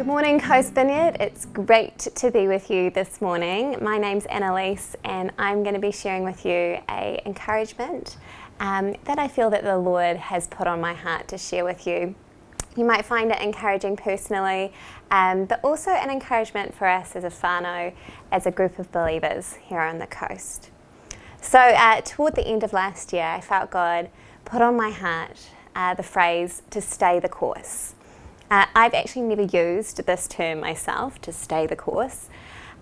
Good morning, Coast Vineyard. It's great to be with you this morning. My name's Annalise, and I'm going to be sharing with you a encouragement um, that I feel that the Lord has put on my heart to share with you. You might find it encouraging personally, um, but also an encouragement for us as a whānau, as a group of believers here on the coast. So, uh, toward the end of last year, I felt God put on my heart uh, the phrase to stay the course. Uh, I've actually never used this term myself, to stay the course,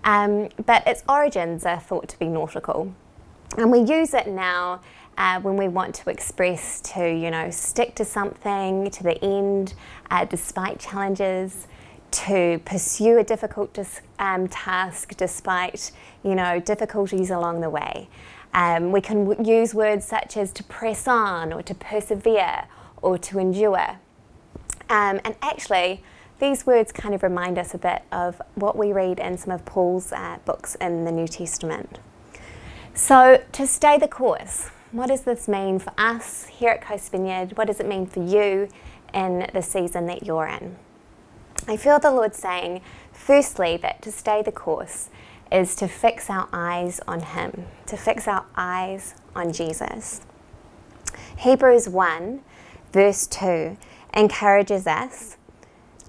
um, but its origins are thought to be nautical. And we use it now uh, when we want to express to, you know, stick to something to the end uh, despite challenges, to pursue a difficult dis- um, task despite, you know, difficulties along the way. Um, we can w- use words such as to press on or to persevere or to endure. Um, and actually, these words kind of remind us a bit of what we read in some of Paul's uh, books in the New Testament. So, to stay the course, what does this mean for us here at Coast Vineyard? What does it mean for you in the season that you're in? I feel the Lord saying, firstly, that to stay the course is to fix our eyes on Him, to fix our eyes on Jesus. Hebrews 1, verse 2 encourages us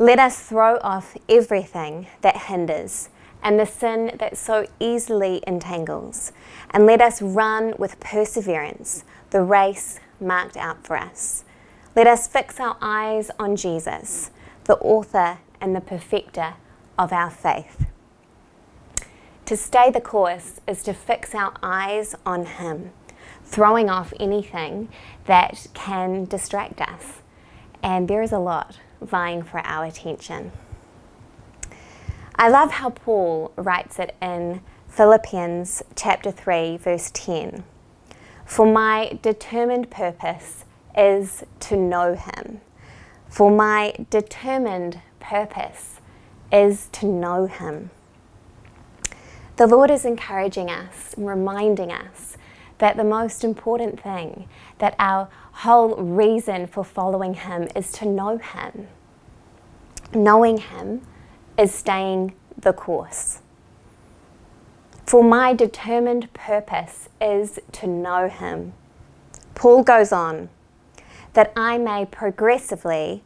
let us throw off everything that hinders and the sin that so easily entangles, and let us run with perseverance the race marked out for us. Let us fix our eyes on Jesus, the author and the perfecter of our faith. To stay the course is to fix our eyes on Him, throwing off anything that can distract us and there is a lot vying for our attention. I love how Paul writes it in Philippians chapter 3 verse 10. For my determined purpose is to know him. For my determined purpose is to know him. The Lord is encouraging us reminding us that the most important thing, that our whole reason for following Him is to know Him. Knowing Him is staying the course. For my determined purpose is to know Him. Paul goes on, that I may progressively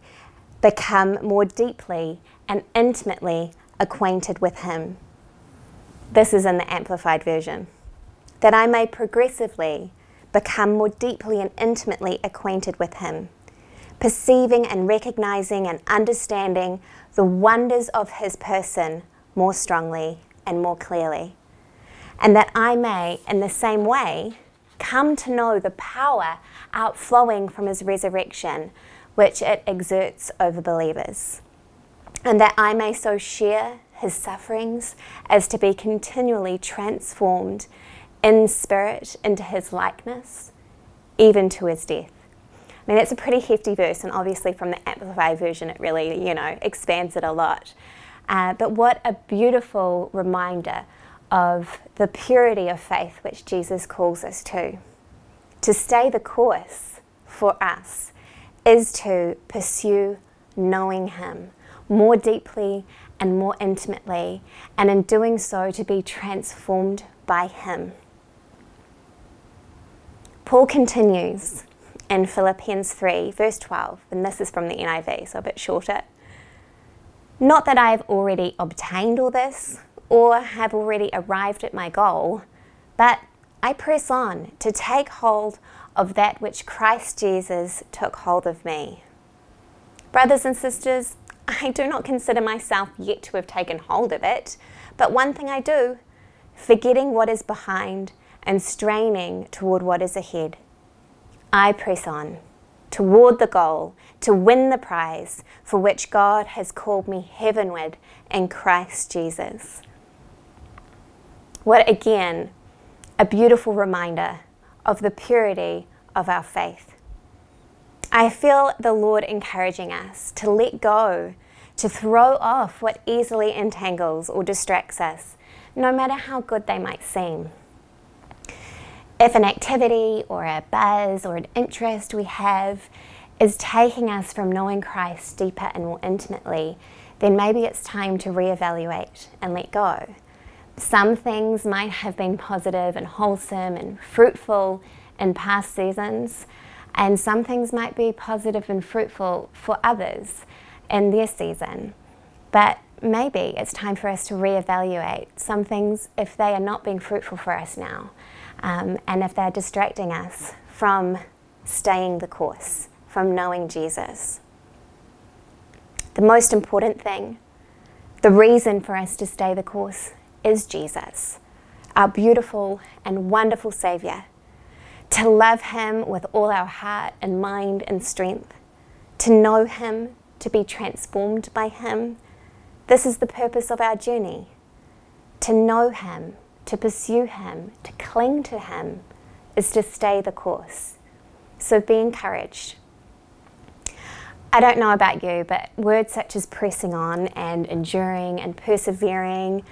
become more deeply and intimately acquainted with Him. This is in the Amplified Version. That I may progressively become more deeply and intimately acquainted with Him, perceiving and recognizing and understanding the wonders of His person more strongly and more clearly. And that I may, in the same way, come to know the power outflowing from His resurrection, which it exerts over believers. And that I may so share His sufferings as to be continually transformed in spirit into his likeness, even to his death. I mean, that's a pretty hefty verse, and obviously from the Amplified version, it really, you know, expands it a lot. Uh, but what a beautiful reminder of the purity of faith which Jesus calls us to. To stay the course for us is to pursue knowing Him more deeply and more intimately, and in doing so, to be transformed by Him. Paul continues in Philippians 3, verse 12, and this is from the NIV, so a bit shorter. Not that I have already obtained all this or have already arrived at my goal, but I press on to take hold of that which Christ Jesus took hold of me. Brothers and sisters, I do not consider myself yet to have taken hold of it, but one thing I do, forgetting what is behind and straining toward what is ahead. I press on toward the goal to win the prize for which God has called me heavenward in Christ Jesus. What again, a beautiful reminder of the purity of our faith. I feel the Lord encouraging us to let go, to throw off what easily entangles or distracts us, no matter how good they might seem. If an activity or a buzz or an interest we have is taking us from knowing Christ deeper and more intimately, then maybe it's time to reevaluate and let go. Some things might have been positive and wholesome and fruitful in past seasons, and some things might be positive and fruitful for others in their season. But maybe it's time for us to reevaluate some things if they are not being fruitful for us now, um, and if they're distracting us from staying the course, from knowing Jesus. The most important thing, the reason for us to stay the course, is Jesus, our beautiful and wonderful Saviour. To love Him with all our heart and mind and strength, to know Him, to be transformed by Him. This is the purpose of our journey. To know Him, to pursue Him, to cling to Him, is to stay the course. So be encouraged. I don't know about you, but words such as pressing on and enduring and persevering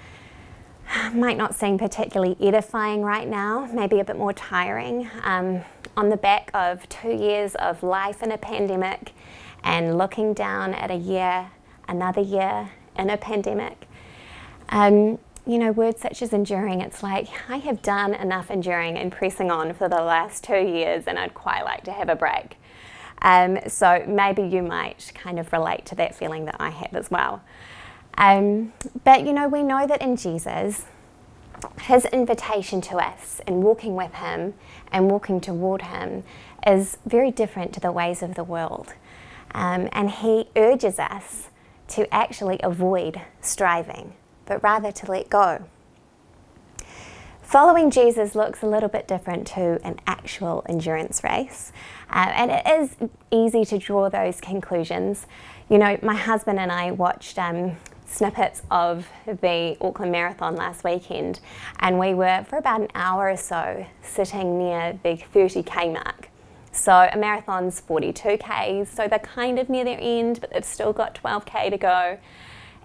might not seem particularly edifying right now, maybe a bit more tiring. Um, on the back of two years of life in a pandemic and looking down at a year, another year in a pandemic, um, you know, words such as enduring, it's like, I have done enough enduring and pressing on for the last two years, and I'd quite like to have a break. Um, so maybe you might kind of relate to that feeling that I have as well. Um, but you know, we know that in Jesus, his invitation to us and walking with him and walking toward him is very different to the ways of the world. Um, and he urges us to actually avoid striving, but rather to let go. Following Jesus looks a little bit different to an actual endurance race, uh, and it is easy to draw those conclusions. You know, my husband and I watched um, snippets of the Auckland Marathon last weekend, and we were for about an hour or so sitting near the 30k mark. So a marathon's 42 k's, so they're kind of near their end, but they've still got 12k to go.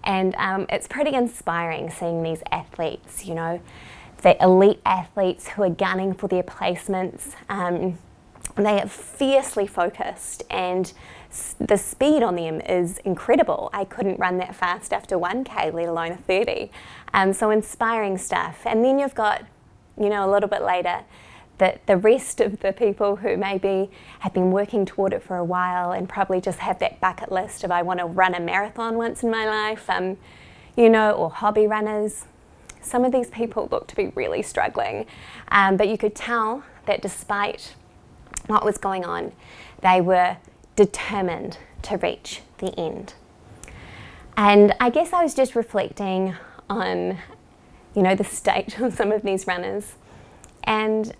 And um, it's pretty inspiring seeing these athletes, you know, the elite athletes who are gunning for their placements. Um, they are fiercely focused and the speed on them is incredible. I couldn't run that fast after 1K, let alone a 30. Um, so inspiring stuff. And then you've got, you know, a little bit later, that the rest of the people who maybe have been working toward it for a while and probably just have that bucket list of I want to run a marathon once in my life, um, you know, or hobby runners. Some of these people look to be really struggling, um, but you could tell that despite what was going on, they were determined to reach the end. And I guess I was just reflecting on, you know, the state of some of these runners. And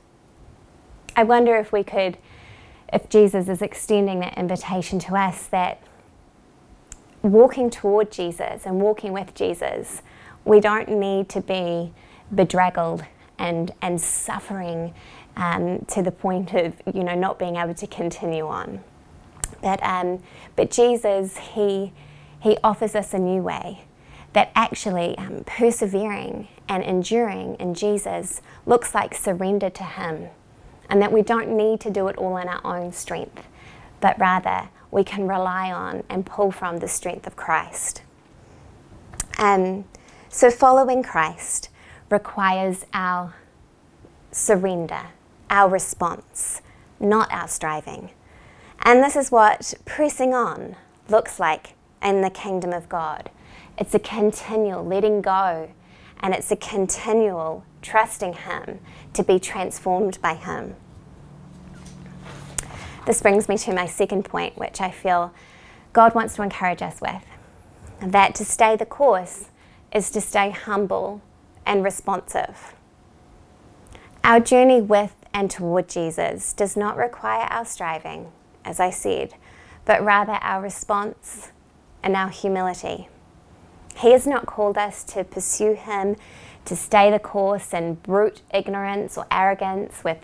I wonder if we could, if Jesus is extending that invitation to us that walking toward Jesus and walking with Jesus, we don't need to be bedraggled and, and suffering um, to the point of, you know, not being able to continue on. But, um, but Jesus, he, he offers us a new way that actually um, persevering and enduring in Jesus looks like surrender to Him, and that we don't need to do it all in our own strength, but rather we can rely on and pull from the strength of Christ. Um, so, following Christ requires our surrender, our response, not our striving. And this is what pressing on looks like in the kingdom of God. It's a continual letting go, and it's a continual trusting Him to be transformed by Him. This brings me to my second point, which I feel God wants to encourage us with that to stay the course is to stay humble and responsive. Our journey with and toward Jesus does not require our striving as I said, but rather our response and our humility. He has not called us to pursue Him, to stay the course in brute ignorance or arrogance with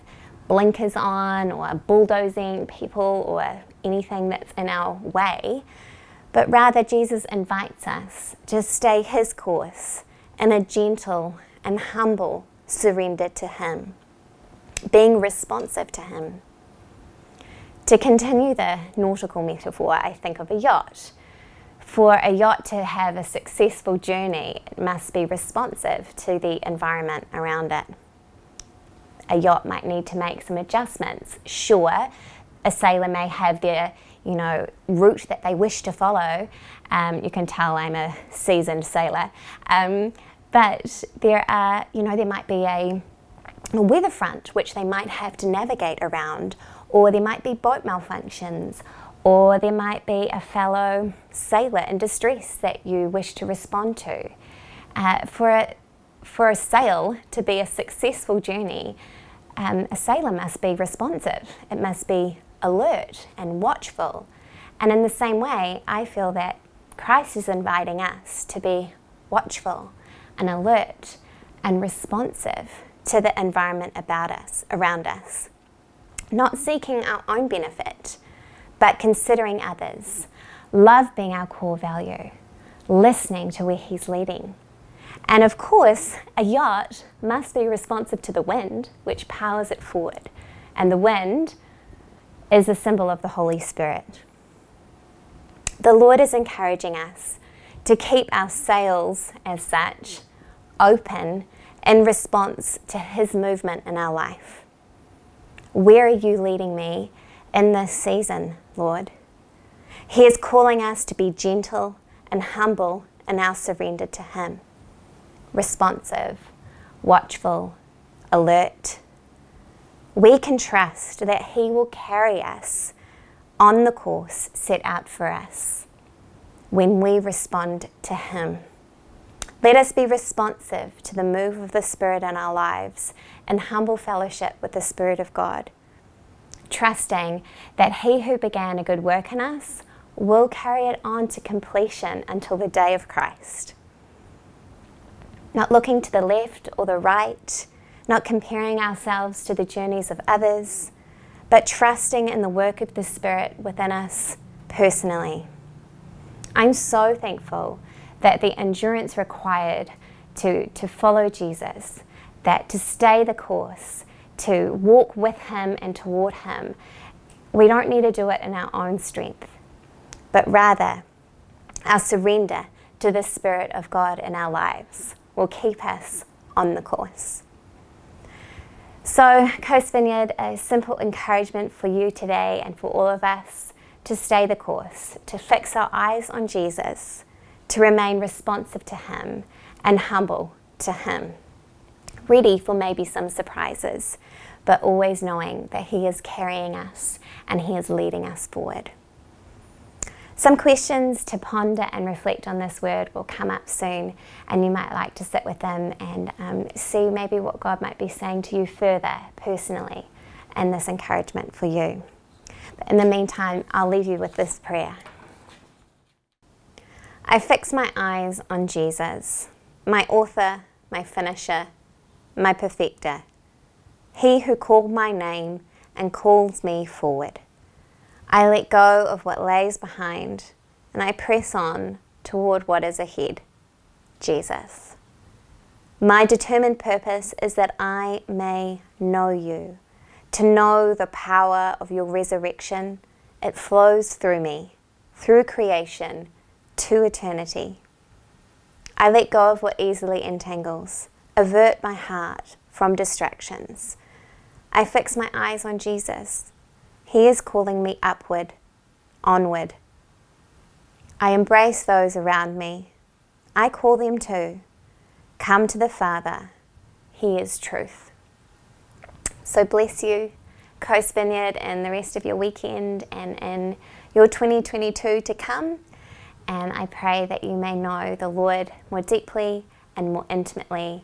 blinkers on or bulldozing people or anything that's in our way, but rather Jesus invites us to stay his course in a gentle and humble surrender to him, being responsive to him. To continue the nautical metaphor, I think of a yacht. For a yacht to have a successful journey, it must be responsive to the environment around it. A yacht might need to make some adjustments. Sure, a sailor may have their you know route that they wish to follow. Um, you can tell I'm a seasoned sailor, um, but there are you know there might be a, a weather front which they might have to navigate around, or there might be boat malfunctions, or there might be a fellow sailor in distress that you wish to respond to. Uh, for, a, for a sail to be a successful journey, um, a sailor must be responsive, it must be alert and watchful. And in the same way, I feel that Christ is inviting us to be watchful and alert and responsive to the environment about us, around us not seeking our own benefit, but considering others, love being our core value, listening to where He's leading. And of course, a yacht must be responsive to the wind, which powers it forward. And the wind is a symbol of the Holy Spirit. The Lord is encouraging us to keep our sails, as such, open in response to His movement in our life. Where are you leading me in this season, Lord? He is calling us to be gentle and humble in our surrender to Him, responsive, watchful, alert. We can trust that He will carry us on the course set out for us when we respond to Him. Let us be responsive to the move of the Spirit in our lives and humble fellowship with the Spirit of God, trusting that He who began a good work in us will carry it on to completion until the day of Christ. Not looking to the left or the right, not comparing ourselves to the journeys of others, but trusting in the work of the Spirit within us personally. I'm so thankful that the endurance required to, to follow Jesus, that to stay the course, to walk with Him and toward Him, we don't need to do it in our own strength, but rather our surrender to the Spirit of God in our lives will keep us on the course. So, Coast Vineyard, a simple encouragement for you today and for all of us to stay the course, to fix our eyes on Jesus to remain responsive to Him and humble to Him. Ready for maybe some surprises, but always knowing that He is carrying us and He is leading us forward. Some questions to ponder and reflect on this word will come up soon, and you might like to sit with them and um, see maybe what God might be saying to you further personally and this encouragement for you. But in the meantime, I'll leave you with this prayer. I fix my eyes on Jesus, my author, my finisher, my perfecter, he who called my name and calls me forward. I let go of what lays behind and I press on toward what is ahead Jesus. My determined purpose is that I may know you, to know the power of your resurrection. It flows through me, through creation to eternity. I let go of what easily entangles, avert my heart from distractions. I fix my eyes on Jesus. He is calling me upward, onward. I embrace those around me. I call them too. Come to the Father. He is truth. So bless you, Coast Vineyard, and the rest of your weekend and in your 2022 to come. And I pray that you may know the Lord more deeply and more intimately